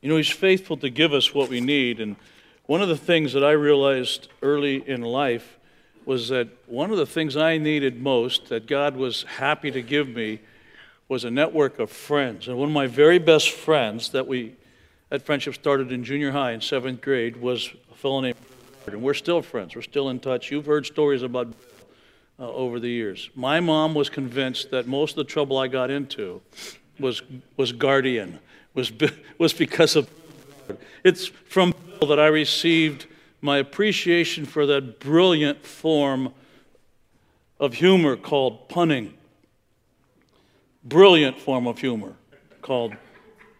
You know, He's faithful to give us what we need. And one of the things that I realized early in life was that one of the things I needed most, that God was happy to give me, was a network of friends. And one of my very best friends that we, that friendship started in junior high in seventh grade, was a fellow named and we're still friends. We're still in touch. You've heard stories about uh, over the years. My mom was convinced that most of the trouble I got into was was guardian, was was because of. It's from Bill that I received my appreciation for that brilliant form of humor called punning. Brilliant form of humor called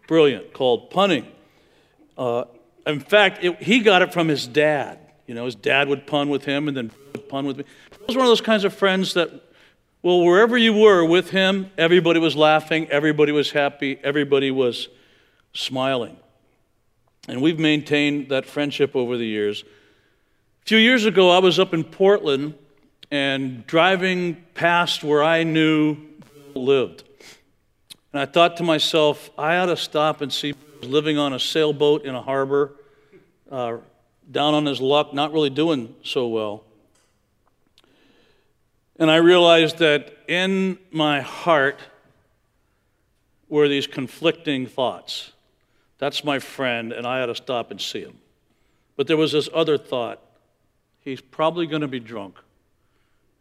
brilliant called punning. Uh, in fact, it, he got it from his dad. You know, his dad would pun with him and then pun with me. He was one of those kinds of friends that, well, wherever you were with him, everybody was laughing, everybody was happy, everybody was smiling. And we've maintained that friendship over the years. A few years ago, I was up in Portland and driving past where I knew Bill lived. And I thought to myself, I ought to stop and see Bill living on a sailboat in a harbor, uh, down on his luck, not really doing so well. And I realized that in my heart were these conflicting thoughts. That's my friend, and I ought to stop and see him. But there was this other thought he's probably going to be drunk.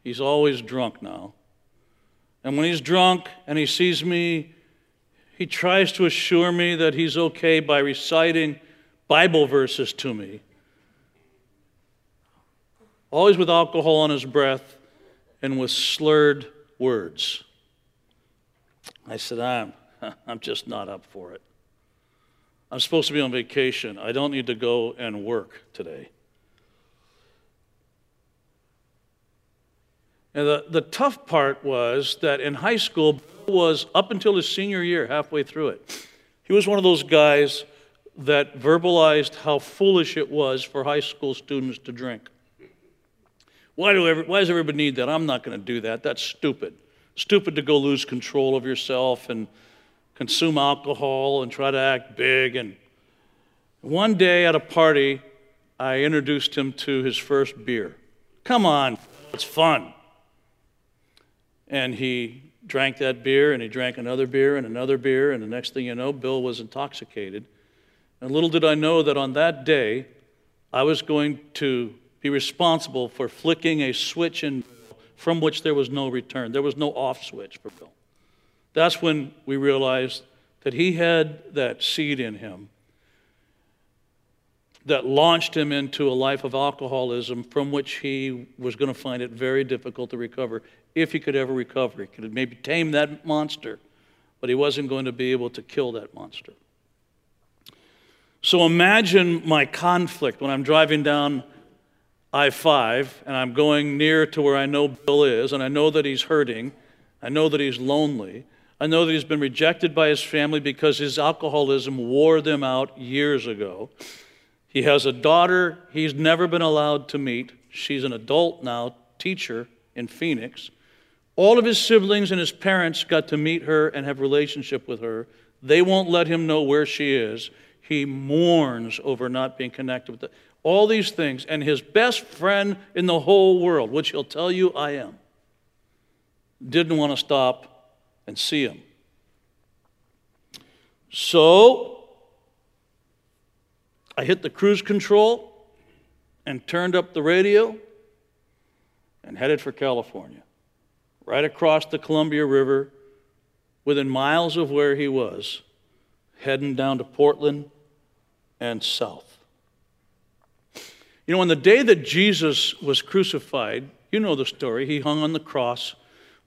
He's always drunk now. And when he's drunk and he sees me, he tries to assure me that he's okay by reciting Bible verses to me always with alcohol on his breath and with slurred words. I said, I'm, I'm just not up for it. I'm supposed to be on vacation. I don't need to go and work today. And the, the tough part was that in high school, was up until his senior year, halfway through it. He was one of those guys that verbalized how foolish it was for high school students to drink. Why, do every, why does everybody need that? I'm not going to do that. That's stupid. Stupid to go lose control of yourself and consume alcohol and try to act big. And one day at a party, I introduced him to his first beer. Come on, it's fun. And he drank that beer and he drank another beer and another beer. And the next thing you know, Bill was intoxicated. And little did I know that on that day, I was going to be responsible for flicking a switch in from which there was no return. There was no off switch for Bill. That's when we realized that he had that seed in him that launched him into a life of alcoholism from which he was going to find it very difficult to recover if he could ever recover. He could maybe tame that monster, but he wasn't going to be able to kill that monster. So imagine my conflict when I'm driving down I 5 and I'm going near to where I know Bill is, and I know that he's hurting. I know that he's lonely. I know that he's been rejected by his family because his alcoholism wore them out years ago. He has a daughter he's never been allowed to meet. She's an adult now, teacher in Phoenix. All of his siblings and his parents got to meet her and have relationship with her. They won't let him know where she is. He mourns over not being connected with them all these things, and his best friend in the whole world, which he'll tell you I am, didn't want to stop and see him. So I hit the cruise control and turned up the radio and headed for California, right across the Columbia River, within miles of where he was, heading down to Portland and south. You know, on the day that Jesus was crucified, you know the story, he hung on the cross.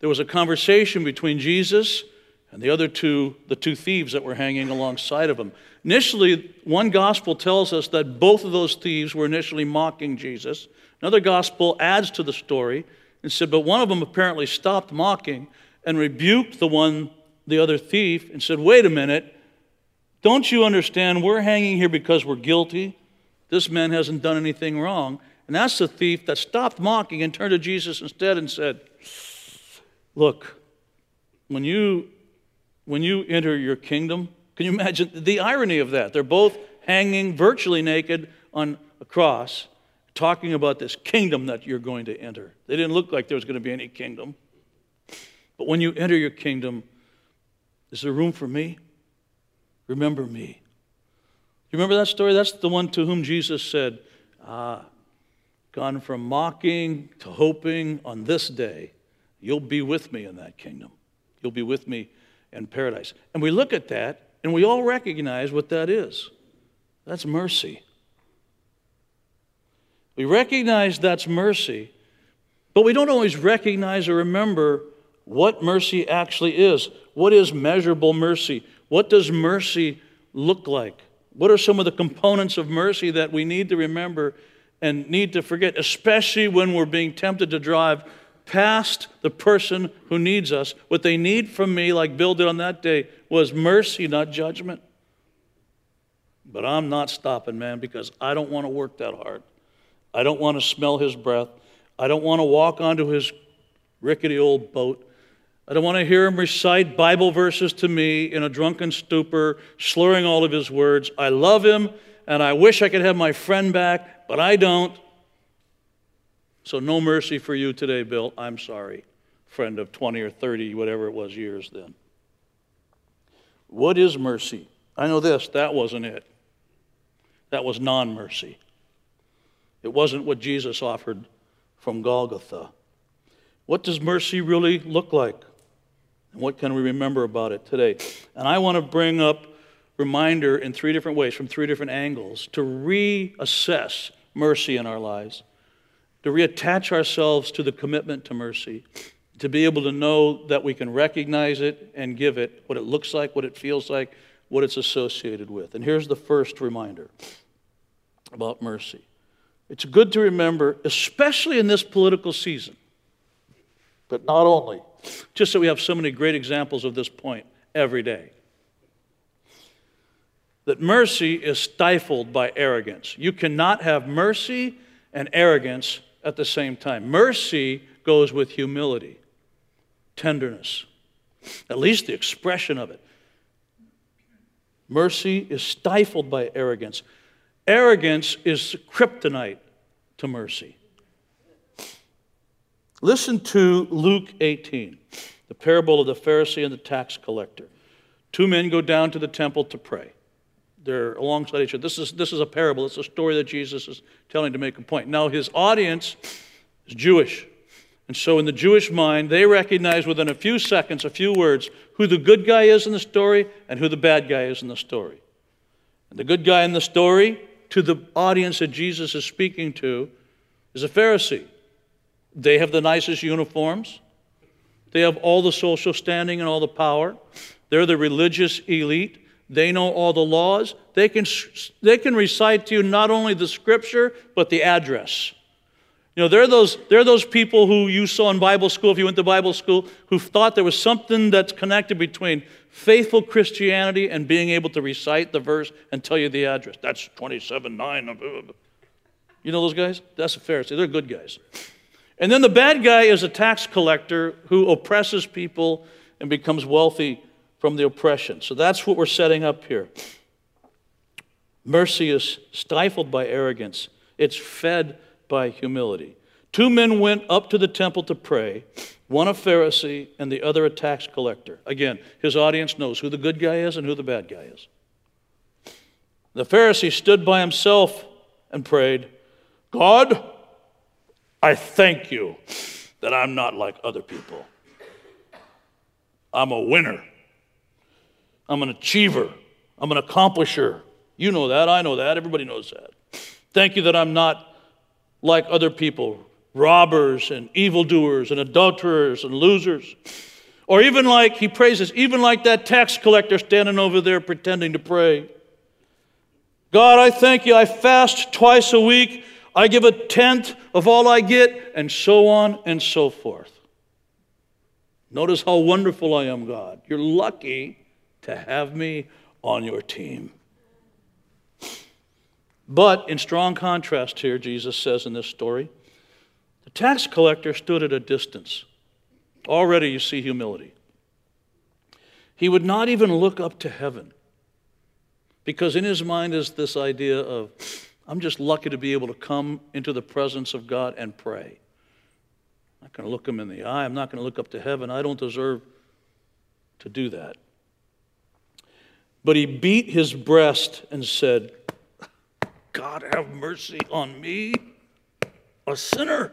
There was a conversation between Jesus and the other two, the two thieves that were hanging alongside of him. Initially, one gospel tells us that both of those thieves were initially mocking Jesus. Another gospel adds to the story and said, but one of them apparently stopped mocking and rebuked the one, the other thief, and said, wait a minute, don't you understand? We're hanging here because we're guilty. This man hasn't done anything wrong. And that's the thief that stopped mocking and turned to Jesus instead and said, Look, when you, when you enter your kingdom, Can you imagine the irony of that? They're both hanging virtually naked on a cross, talking about this kingdom that you're going to enter. They didn't look like there was going to be any kingdom. But when you enter your kingdom, is there room for me? Remember me. You remember that story? That's the one to whom Jesus said, Ah, gone from mocking to hoping on this day, you'll be with me in that kingdom. You'll be with me in paradise. And we look at that and we all recognize what that is that's mercy. We recognize that's mercy, but we don't always recognize or remember what mercy actually is. What is measurable mercy? What does mercy look like? What are some of the components of mercy that we need to remember and need to forget, especially when we're being tempted to drive past the person who needs us? What they need from me, like Bill did on that day, was mercy, not judgment. But I'm not stopping, man, because I don't want to work that hard. I don't want to smell his breath. I don't want to walk onto his rickety old boat. I don't want to hear him recite Bible verses to me in a drunken stupor, slurring all of his words. I love him and I wish I could have my friend back, but I don't. So, no mercy for you today, Bill. I'm sorry, friend of 20 or 30, whatever it was, years then. What is mercy? I know this, that wasn't it. That was non mercy. It wasn't what Jesus offered from Golgotha. What does mercy really look like? And what can we remember about it today? And I want to bring up reminder in three different ways, from three different angles, to reassess mercy in our lives, to reattach ourselves to the commitment to mercy, to be able to know that we can recognize it and give it what it looks like, what it feels like, what it's associated with. And here's the first reminder about mercy it's good to remember, especially in this political season, but not only, just so we have so many great examples of this point every day, that mercy is stifled by arrogance. You cannot have mercy and arrogance at the same time. Mercy goes with humility, tenderness, at least the expression of it. Mercy is stifled by arrogance. Arrogance is kryptonite to mercy. Listen to Luke 18, the parable of the Pharisee and the tax collector. Two men go down to the temple to pray. They're alongside each other. This is, this is a parable. It's a story that Jesus is telling to make a point. Now, his audience is Jewish. And so, in the Jewish mind, they recognize within a few seconds, a few words, who the good guy is in the story and who the bad guy is in the story. And the good guy in the story to the audience that Jesus is speaking to is a Pharisee. They have the nicest uniforms, they have all the social standing and all the power. They're the religious elite. They know all the laws. They can, they can recite to you not only the scripture, but the address. You know, they're those, they're those people who you saw in Bible school, if you went to Bible school, who thought there was something that's connected between faithful Christianity and being able to recite the verse and tell you the address. That's 27 9. Uh, you know those guys? That's a Pharisee. They're good guys. And then the bad guy is a tax collector who oppresses people and becomes wealthy from the oppression. So that's what we're setting up here. Mercy is stifled by arrogance, it's fed by humility. Two men went up to the temple to pray, one a Pharisee and the other a tax collector. Again, his audience knows who the good guy is and who the bad guy is. The Pharisee stood by himself and prayed, God, I thank you that I'm not like other people. I'm a winner. I'm an achiever. I'm an accomplisher. You know that. I know that. Everybody knows that. Thank you that I'm not like other people robbers and evildoers and adulterers and losers. Or even like, he praises, even like that tax collector standing over there pretending to pray. God, I thank you. I fast twice a week. I give a tenth of all I get, and so on and so forth. Notice how wonderful I am, God. You're lucky to have me on your team. But in strong contrast here, Jesus says in this story, the tax collector stood at a distance. Already you see humility. He would not even look up to heaven. Because in his mind is this idea of, I'm just lucky to be able to come into the presence of God and pray. I'm not going to look him in the eye. I'm not going to look up to heaven. I don't deserve to do that. But he beat his breast and said, God, have mercy on me, a sinner. In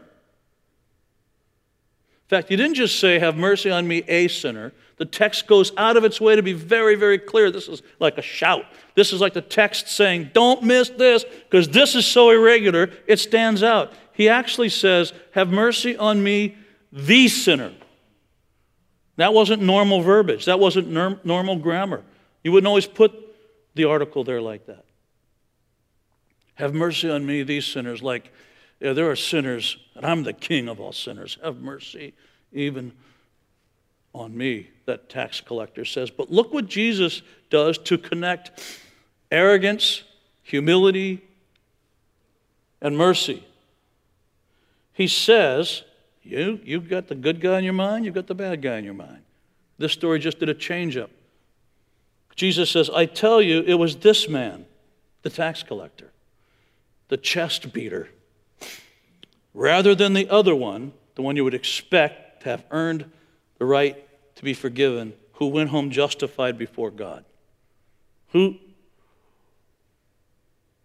fact, he didn't just say, Have mercy on me, a sinner. The text goes out of its way to be very, very clear. This is like a shout. This is like the text saying, Don't miss this, because this is so irregular, it stands out. He actually says, Have mercy on me, the sinner. That wasn't normal verbiage, that wasn't normal grammar. You wouldn't always put the article there like that. Have mercy on me, these sinners. Like, yeah, there are sinners, and I'm the king of all sinners. Have mercy even on me, that tax collector says. But look what Jesus does to connect arrogance, humility, and mercy. He says, you, You've got the good guy in your mind, you've got the bad guy in your mind. This story just did a change up. Jesus says, I tell you, it was this man, the tax collector, the chest beater, rather than the other one, the one you would expect to have earned the right to be forgiven, who went home justified before God. Who,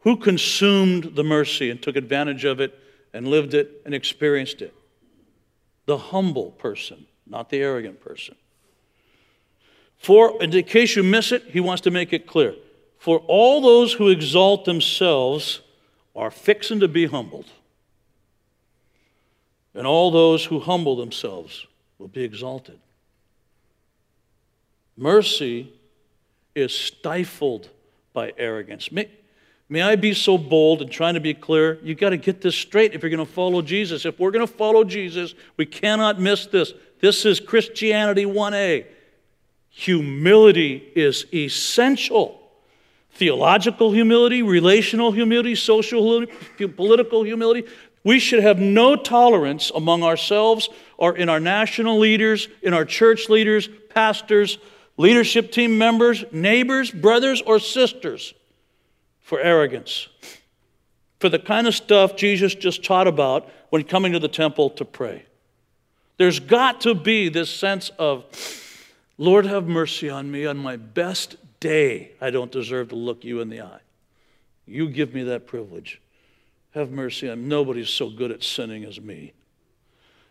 who consumed the mercy and took advantage of it and lived it and experienced it? The humble person, not the arrogant person. For, in case you miss it, he wants to make it clear. For all those who exalt themselves are fixing to be humbled. And all those who humble themselves will be exalted. Mercy is stifled by arrogance. May, may I be so bold and trying to be clear? You've got to get this straight if you're going to follow Jesus. If we're going to follow Jesus, we cannot miss this. This is Christianity 1A. Humility is essential. Theological humility, relational humility, social political humility. We should have no tolerance among ourselves or in our national leaders, in our church leaders, pastors, leadership team members, neighbors, brothers, or sisters for arrogance. For the kind of stuff Jesus just taught about when coming to the temple to pray. There's got to be this sense of, Lord, have mercy on me on my best day. I don't deserve to look you in the eye. You give me that privilege. Have mercy on nobody's so good at sinning as me.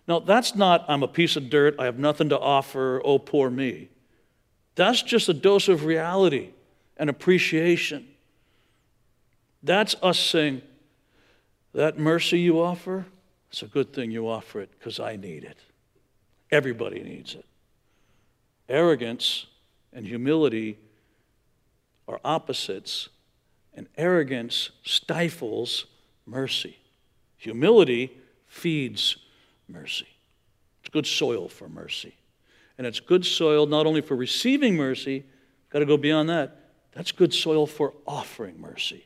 Now, that's not, I'm a piece of dirt, I have nothing to offer, oh, poor me. That's just a dose of reality and appreciation. That's us saying, that mercy you offer, it's a good thing you offer it because I need it. Everybody needs it. Arrogance and humility are opposites, and arrogance stifles mercy. Humility feeds mercy. It's good soil for mercy. And it's good soil not only for receiving mercy, got to go beyond that. That's good soil for offering mercy.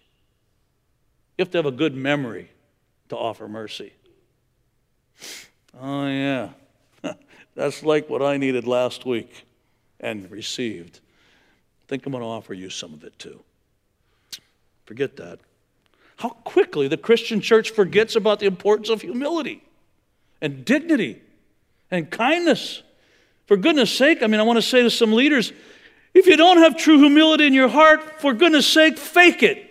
You have to have a good memory to offer mercy. Oh, yeah. That's like what I needed last week and received. I think I'm going to offer you some of it too. Forget that. How quickly the Christian church forgets about the importance of humility and dignity and kindness. For goodness sake, I mean, I want to say to some leaders if you don't have true humility in your heart, for goodness sake, fake it.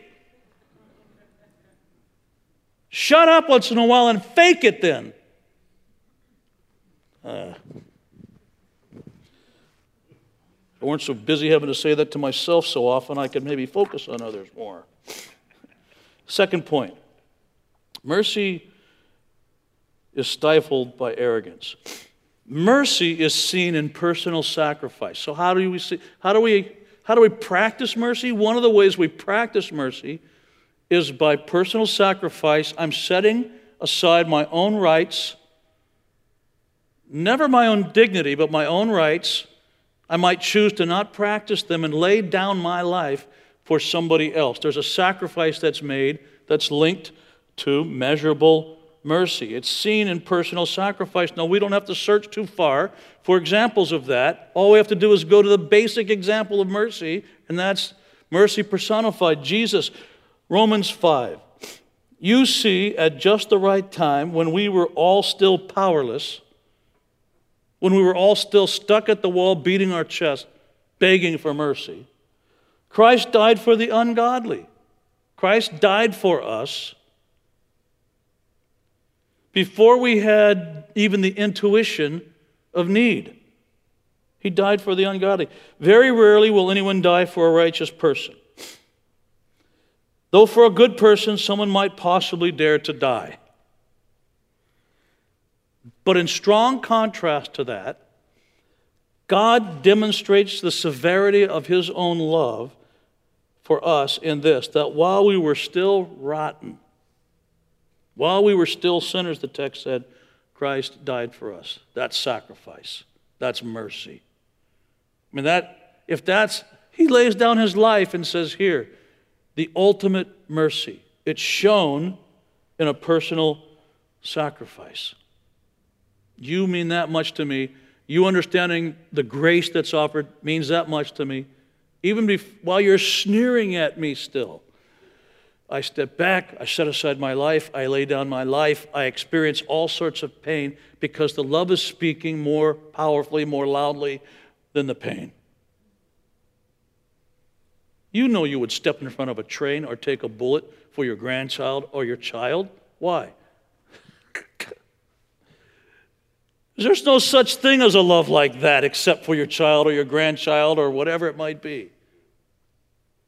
Shut up once in a while and fake it then. Uh, I weren't so busy having to say that to myself so often, I could maybe focus on others more. Second point mercy is stifled by arrogance. Mercy is seen in personal sacrifice. So how do we see, how do we how do we practice mercy? One of the ways we practice mercy is by personal sacrifice. I'm setting aside my own rights, never my own dignity, but my own rights. I might choose to not practice them and lay down my life for somebody else. There's a sacrifice that's made that's linked to measurable mercy. It's seen in personal sacrifice. Now, we don't have to search too far for examples of that. All we have to do is go to the basic example of mercy, and that's Mercy personified Jesus. Romans 5. You see, at just the right time, when we were all still powerless, when we were all still stuck at the wall, beating our chest, begging for mercy, Christ died for the ungodly. Christ died for us before we had even the intuition of need. He died for the ungodly. Very rarely will anyone die for a righteous person. Though for a good person, someone might possibly dare to die. But in strong contrast to that, God demonstrates the severity of his own love for us in this that while we were still rotten, while we were still sinners, the text said, Christ died for us. That's sacrifice. That's mercy. I mean, that, if that's, he lays down his life and says, Here, the ultimate mercy. It's shown in a personal sacrifice. You mean that much to me. You understanding the grace that's offered means that much to me. Even bef- while you're sneering at me still, I step back, I set aside my life, I lay down my life, I experience all sorts of pain because the love is speaking more powerfully, more loudly than the pain. You know you would step in front of a train or take a bullet for your grandchild or your child. Why? There's no such thing as a love like that except for your child or your grandchild or whatever it might be.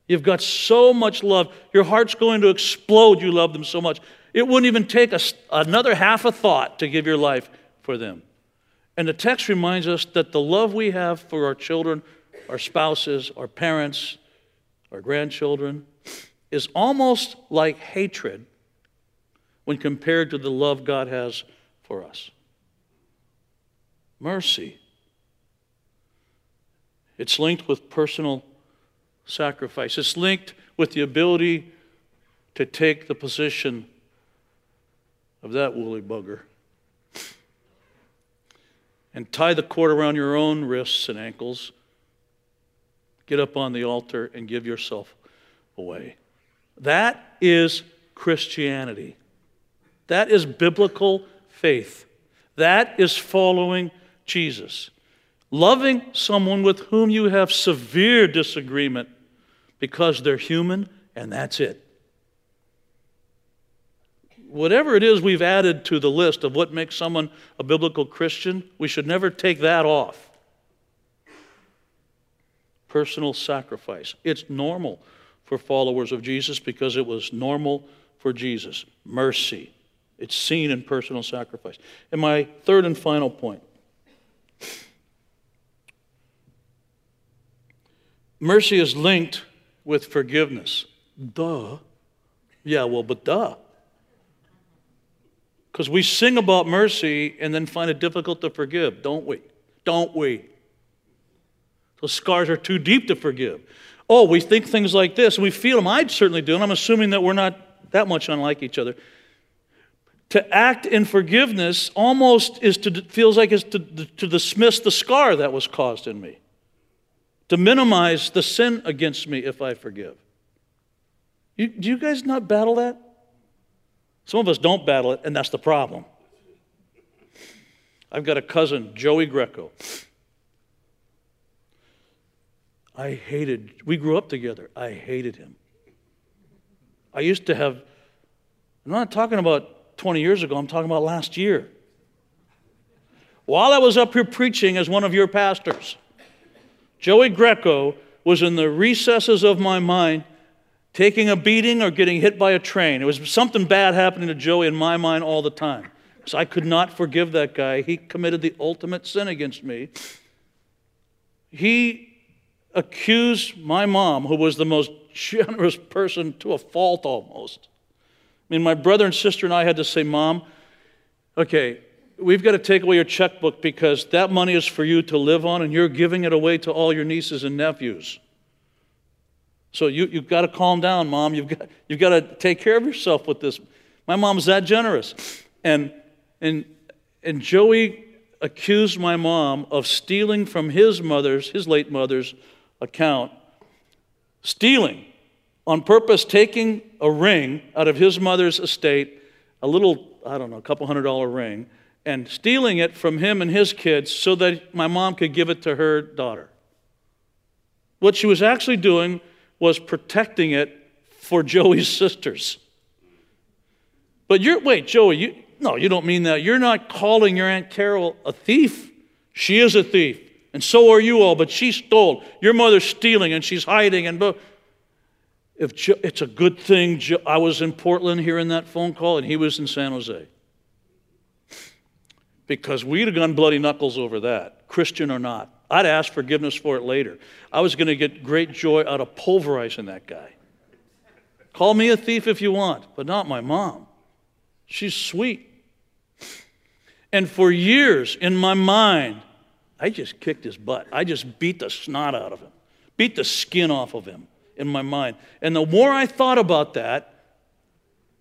You've got so much love. Your heart's going to explode. You love them so much. It wouldn't even take a, another half a thought to give your life for them. And the text reminds us that the love we have for our children, our spouses, our parents, our grandchildren is almost like hatred when compared to the love God has for us mercy. It's linked with personal sacrifice, it's linked with the ability to take the position of that woolly bugger and tie the cord around your own wrists and ankles. Get up on the altar and give yourself away. That is Christianity. That is biblical faith. That is following Jesus. Loving someone with whom you have severe disagreement because they're human and that's it. Whatever it is we've added to the list of what makes someone a biblical Christian, we should never take that off. Personal sacrifice. It's normal for followers of Jesus because it was normal for Jesus. Mercy. It's seen in personal sacrifice. And my third and final point mercy is linked with forgiveness. Duh. Yeah, well, but duh. Because we sing about mercy and then find it difficult to forgive, don't we? Don't we? Those scars are too deep to forgive. Oh, we think things like this, and we feel them. I certainly do, and I'm assuming that we're not that much unlike each other to act in forgiveness almost is to feels like is to, to dismiss the scar that was caused in me to minimize the sin against me if i forgive. You, do you guys not battle that? Some of us don't battle it and that's the problem. I've got a cousin joey greco. I hated we grew up together. I hated him. I used to have i'm not talking about 20 years ago, I'm talking about last year. While I was up here preaching as one of your pastors, Joey Greco was in the recesses of my mind taking a beating or getting hit by a train. It was something bad happening to Joey in my mind all the time. So I could not forgive that guy. He committed the ultimate sin against me. He accused my mom, who was the most generous person to a fault almost, I mean, my brother and sister and I had to say, Mom, okay, we've got to take away your checkbook because that money is for you to live on and you're giving it away to all your nieces and nephews. So you, you've got to calm down, Mom. You've got, you've got to take care of yourself with this. My mom's that generous. And, and, and Joey accused my mom of stealing from his mother's, his late mother's account stealing, on purpose taking a ring out of his mother's estate, a little, I don't know, a couple hundred dollar ring, and stealing it from him and his kids so that my mom could give it to her daughter. What she was actually doing was protecting it for Joey's sisters. But you're, wait, Joey, you, no, you don't mean that. You're not calling your Aunt Carol a thief. She is a thief, and so are you all, but she stole. Your mother's stealing, and she's hiding. And if jo, it's a good thing jo, I was in Portland hearing that phone call, and he was in San Jose. Because we'd have gone bloody knuckles over that, Christian or not. I'd ask forgiveness for it later. I was going to get great joy out of pulverizing that guy. Call me a thief if you want, but not my mom. She's sweet. And for years in my mind, I just kicked his butt. I just beat the snot out of him, beat the skin off of him in my mind. And the more I thought about that,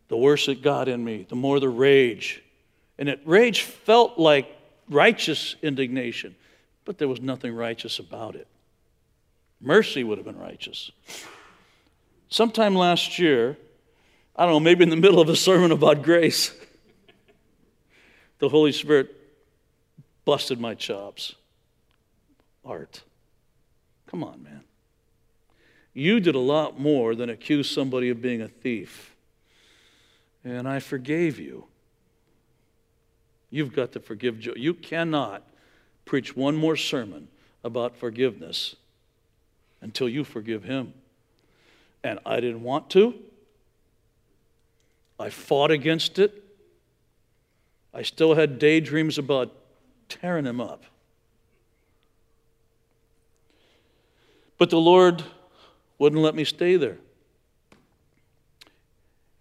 the worse it got in me, the more the rage. And it rage felt like righteous indignation, but there was nothing righteous about it. Mercy would have been righteous. Sometime last year, I don't know, maybe in the middle of a sermon about grace, the Holy Spirit busted my chops. Art. Come on, man. You did a lot more than accuse somebody of being a thief. And I forgave you. You've got to forgive Joe. You cannot preach one more sermon about forgiveness until you forgive him. And I didn't want to. I fought against it. I still had daydreams about tearing him up. But the Lord wouldn't let me stay there.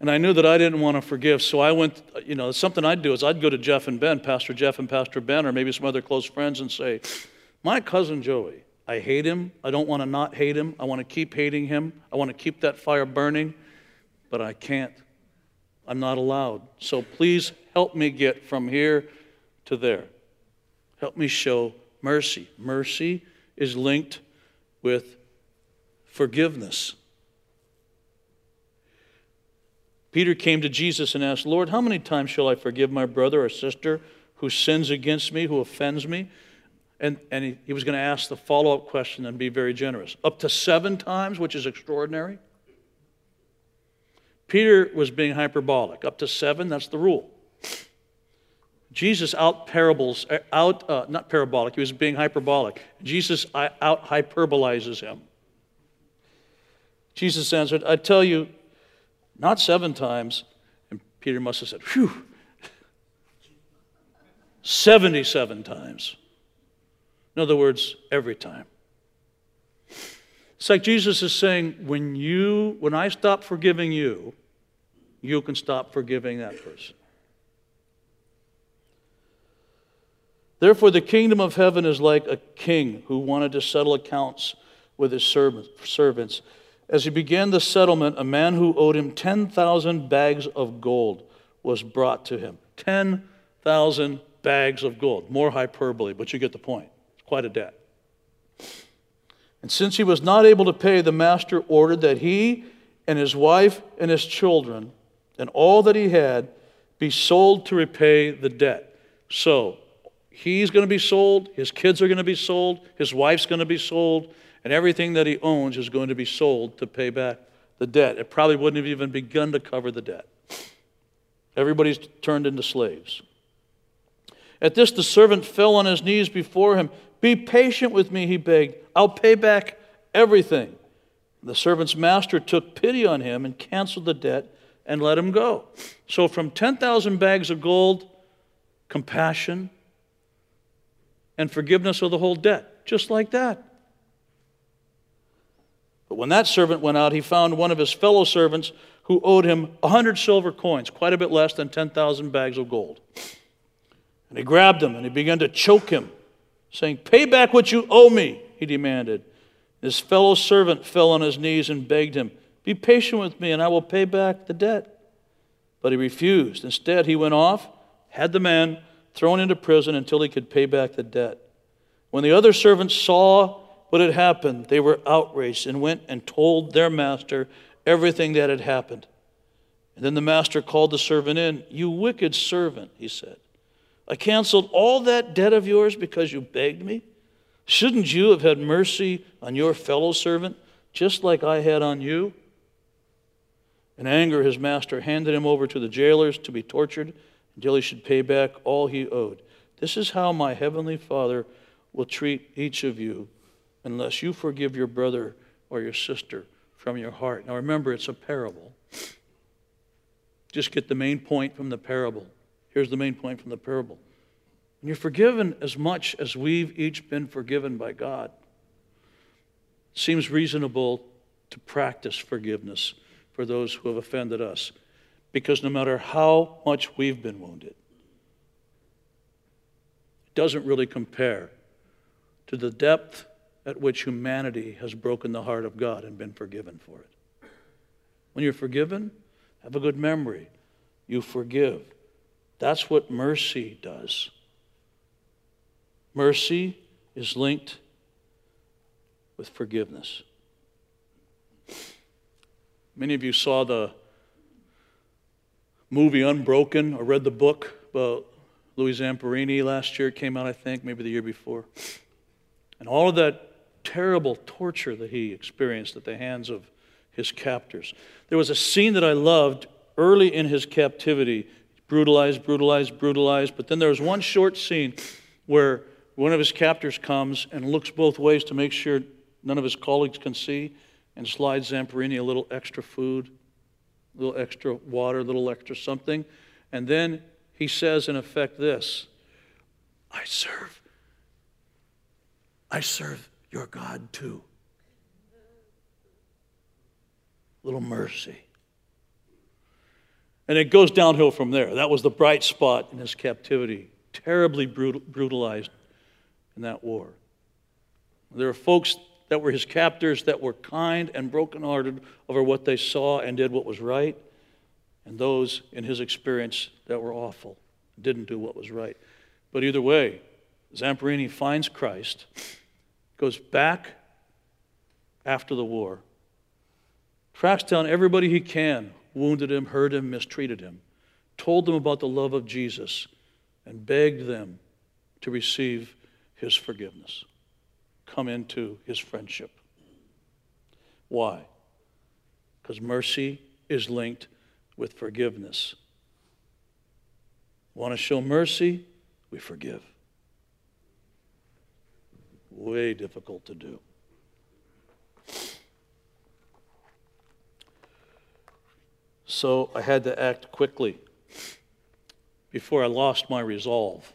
And I knew that I didn't want to forgive, so I went, you know, something I'd do is I'd go to Jeff and Ben, Pastor Jeff and Pastor Ben, or maybe some other close friends, and say, My cousin Joey, I hate him. I don't want to not hate him. I want to keep hating him. I want to keep that fire burning, but I can't. I'm not allowed. So please help me get from here to there. Help me show mercy. Mercy is linked with forgiveness. Peter came to Jesus and asked, Lord, how many times shall I forgive my brother or sister who sins against me, who offends me? And, and he, he was going to ask the follow up question and be very generous. Up to seven times, which is extraordinary. Peter was being hyperbolic. Up to seven, that's the rule. Jesus out parables, uh, out, uh, not parabolic, he was being hyperbolic. Jesus uh, out hyperbolizes him. Jesus answered, I tell you, not seven times. And Peter must have said, Whew, 77 times. In other words, every time. It's like Jesus is saying, when you, when I stop forgiving you, you can stop forgiving that person. Therefore, the kingdom of heaven is like a king who wanted to settle accounts with his servants. As he began the settlement, a man who owed him 10,000 bags of gold was brought to him. 10,000 bags of gold. More hyperbole, but you get the point. It's quite a debt. And since he was not able to pay, the master ordered that he and his wife and his children and all that he had be sold to repay the debt. So, he's going to be sold, his kids are going to be sold, his wife's going to be sold, and everything that he owns is going to be sold to pay back the debt. It probably wouldn't have even begun to cover the debt. Everybody's turned into slaves. At this, the servant fell on his knees before him. Be patient with me, he begged. I'll pay back everything. The servant's master took pity on him and canceled the debt and let him go. So, from 10,000 bags of gold, compassion and forgiveness of the whole debt, just like that. But when that servant went out, he found one of his fellow servants who owed him a hundred silver coins, quite a bit less than 10,000 bags of gold. And he grabbed him and he began to choke him, saying, Pay back what you owe me, he demanded. His fellow servant fell on his knees and begged him, Be patient with me and I will pay back the debt. But he refused. Instead, he went off, had the man thrown into prison until he could pay back the debt. When the other servants saw what had happened, they were outraged and went and told their master everything that had happened. And then the master called the servant in. You wicked servant, he said. I canceled all that debt of yours because you begged me. Shouldn't you have had mercy on your fellow servant, just like I had on you? In anger, his master handed him over to the jailers to be tortured until he should pay back all he owed. This is how my heavenly Father will treat each of you unless you forgive your brother or your sister from your heart. Now remember, it's a parable. Just get the main point from the parable. Here's the main point from the parable. When you're forgiven as much as we've each been forgiven by God, it seems reasonable to practice forgiveness for those who have offended us. Because no matter how much we've been wounded, it doesn't really compare to the depth at which humanity has broken the heart of God and been forgiven for it. When you're forgiven, have a good memory. You forgive. That's what mercy does. Mercy is linked with forgiveness. Many of you saw the movie Unbroken or read the book about Louis Zamperini last year. It came out, I think, maybe the year before. And all of that terrible torture that he experienced at the hands of his captors. There was a scene that I loved early in his captivity brutalized, brutalized, brutalized. But then there was one short scene where one of his captors comes and looks both ways to make sure none of his colleagues can see and slides Zamperini a little extra food, a little extra water, a little extra something. And then he says, in effect, this I serve. I serve your God too. Little mercy. And it goes downhill from there. That was the bright spot in his captivity, terribly brutal, brutalized in that war. There are folks that were his captors that were kind and brokenhearted over what they saw and did what was right, and those in his experience that were awful, didn't do what was right. But either way, Zamperini finds Christ goes back after the war, tracks down everybody he can, wounded him, hurt him, mistreated him, told them about the love of Jesus, and begged them to receive his forgiveness, come into his friendship. Why? Because mercy is linked with forgiveness. Want to show mercy? We forgive way difficult to do. So I had to act quickly before I lost my resolve.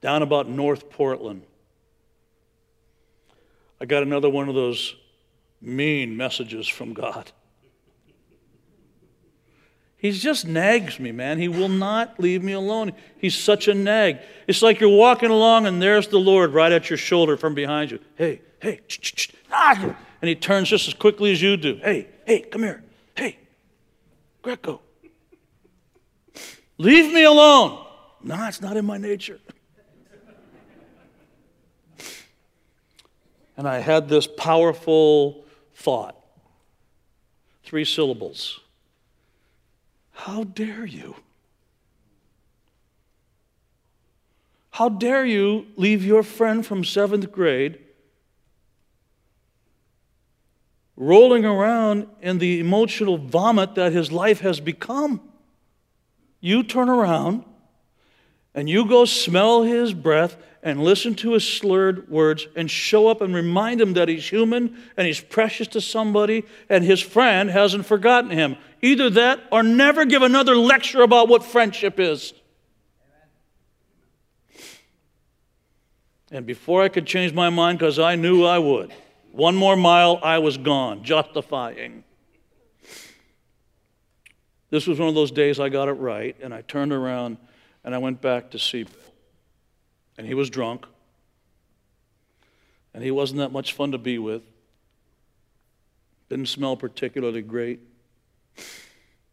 Down about North Portland, I got another one of those mean messages from God. He just nags me, man. He will not leave me alone. He's such a nag. It's like you're walking along and there's the Lord right at your shoulder from behind you. Hey, hey, and he turns just as quickly as you do. Hey, hey, come here. Hey, Greco. Leave me alone. No, it's not in my nature. And I had this powerful thought three syllables how dare you? How dare you leave your friend from seventh grade rolling around in the emotional vomit that his life has become? You turn around and you go smell his breath and listen to his slurred words and show up and remind him that he's human and he's precious to somebody and his friend hasn't forgotten him. Either that or never give another lecture about what friendship is. And before I could change my mind, because I knew I would, one more mile, I was gone, justifying. This was one of those days I got it right, and I turned around and I went back to see and he was drunk, and he wasn't that much fun to be with. Didn't smell particularly great.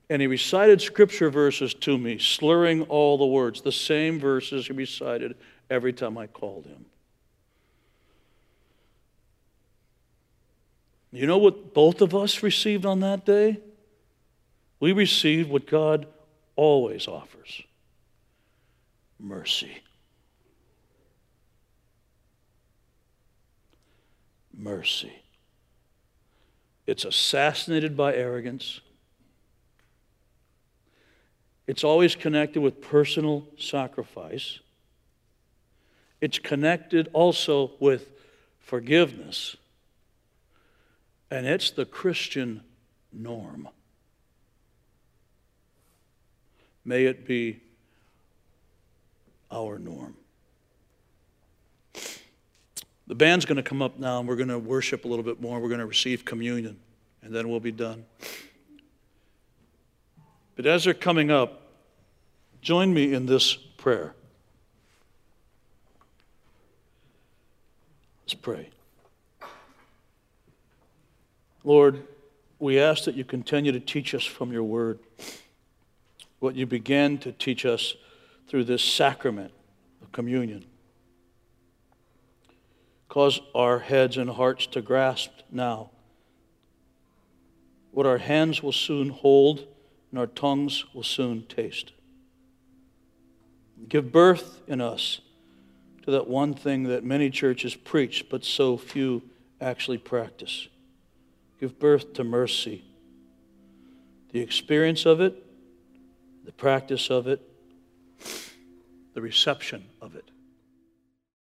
And he recited scripture verses to me, slurring all the words, the same verses he recited every time I called him. You know what both of us received on that day? We received what God always offers mercy. Mercy. It's assassinated by arrogance. It's always connected with personal sacrifice. It's connected also with forgiveness. And it's the Christian norm. May it be our norm. The band's going to come up now and we're going to worship a little bit more. We're going to receive communion and then we'll be done. But as they're coming up, join me in this prayer. Let's pray. Lord, we ask that you continue to teach us from your word what you began to teach us through this sacrament of communion. Cause our heads and hearts to grasp now what our hands will soon hold and our tongues will soon taste. Give birth in us to that one thing that many churches preach, but so few actually practice. Give birth to mercy. The experience of it the practice of it, the reception of it.